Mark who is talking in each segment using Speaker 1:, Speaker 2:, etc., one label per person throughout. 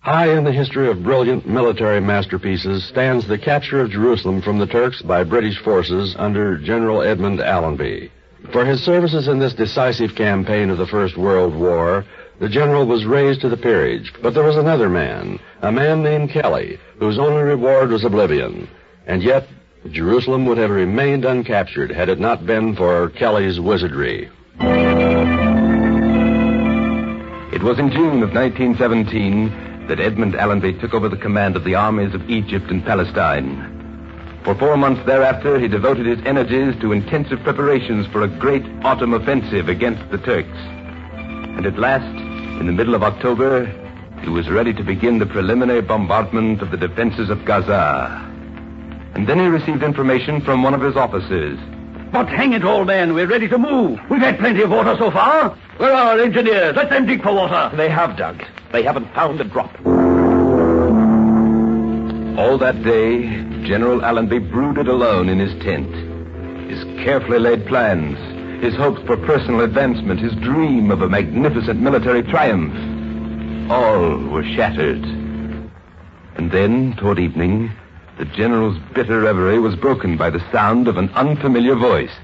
Speaker 1: High in the history of brilliant military masterpieces stands the capture of Jerusalem from the Turks by British forces under General Edmund Allenby. For his services in this decisive campaign of the First World War, the general was raised to the peerage. But there was another man, a man named Kelly, whose only reward was oblivion. And yet, Jerusalem would have remained uncaptured had it not been for Kelly's wizardry.
Speaker 2: It was in June of 1917 that Edmund Allenby took over the command of the armies of Egypt and Palestine. For four months thereafter, he devoted his energies to intensive preparations for a great autumn offensive against the Turks. And at last, in the middle of October, he was ready to begin the preliminary bombardment of the defenses of Gaza. And then he received information from one of his officers.
Speaker 3: But hang it all, man, we're ready to move. We've had plenty of water so far. Where are our engineers? Let them dig for water.
Speaker 4: They have dug. They haven't found a drop.
Speaker 2: All that day, General Allenby brooded alone in his tent. His carefully laid plans, his hopes for personal advancement, his dream of a magnificent military triumph, all were shattered. And then, toward evening, the general's bitter reverie was broken by the sound of an unfamiliar voice.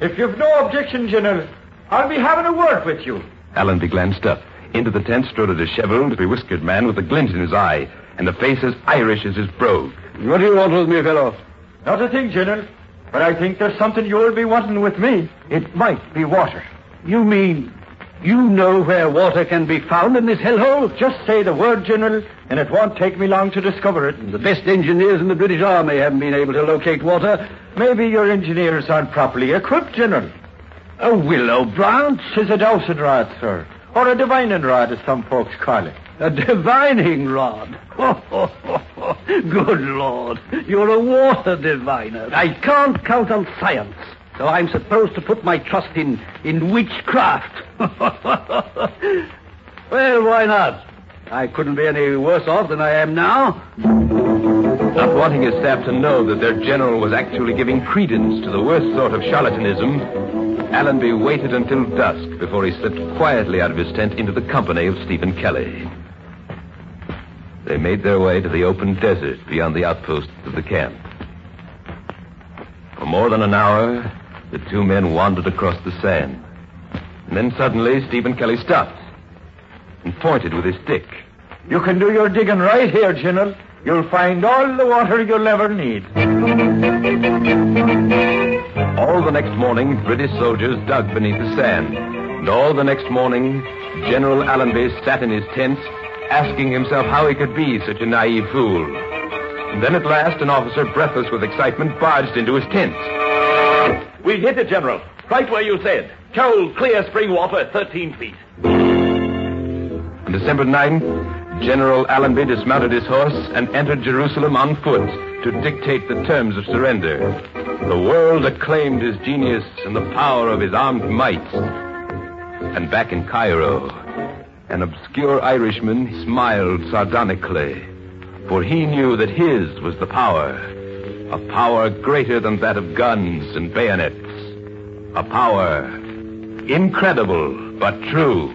Speaker 5: If you've no objection, General, I'll be having a word with you.
Speaker 2: Allenby glanced up. Into the tent strode a disheveled, bewhiskered man with a glint in his eye and a face as Irish as his brogue.
Speaker 5: What do you want with me, fellow? Not a thing, General. But I think there's something you'll be wanting with me.
Speaker 3: It might be water. You mean you know where water can be found in this hellhole?
Speaker 5: Just say the word, General, and it won't take me long to discover it.
Speaker 3: The best engineers in the British Army haven't been able to locate water.
Speaker 5: Maybe your engineers aren't properly equipped, General.
Speaker 3: Oh, a willow branch?
Speaker 5: Tis a dowsing rod, sir. Or a divining rod, as some folks call it.
Speaker 3: A divining rod? Good Lord. You're a water diviner. I can't count on science. So I'm supposed to put my trust in, in witchcraft. well, why not? I couldn't be any worse off than I am now.
Speaker 2: Not wanting his staff to know that their general was actually giving credence to the worst sort of charlatanism, Allenby waited until dusk before he slipped quietly out of his tent into the company of Stephen Kelly. They made their way to the open desert beyond the outposts of the camp. For more than an hour, the two men wandered across the sand. And then suddenly, Stephen Kelly stopped and pointed with his stick.
Speaker 5: You can do your digging right here, General. You'll find all the water you'll ever need.
Speaker 2: All the next morning, British soldiers dug beneath the sand. And all the next morning, General Allenby sat in his tent, asking himself how he could be such a naive fool. And then at last, an officer, breathless with excitement, barged into his tent.
Speaker 4: We've hit it, General. Right where you said. Cold, clear spring water, 13 feet.
Speaker 2: On December 9th, General Allenby dismounted his horse and entered Jerusalem on foot to dictate the terms of surrender. The world acclaimed his genius and the power of his armed might. And back in Cairo, an obscure Irishman smiled sardonically For he knew that his was the power, a power greater than that of guns and bayonets, a power incredible but true.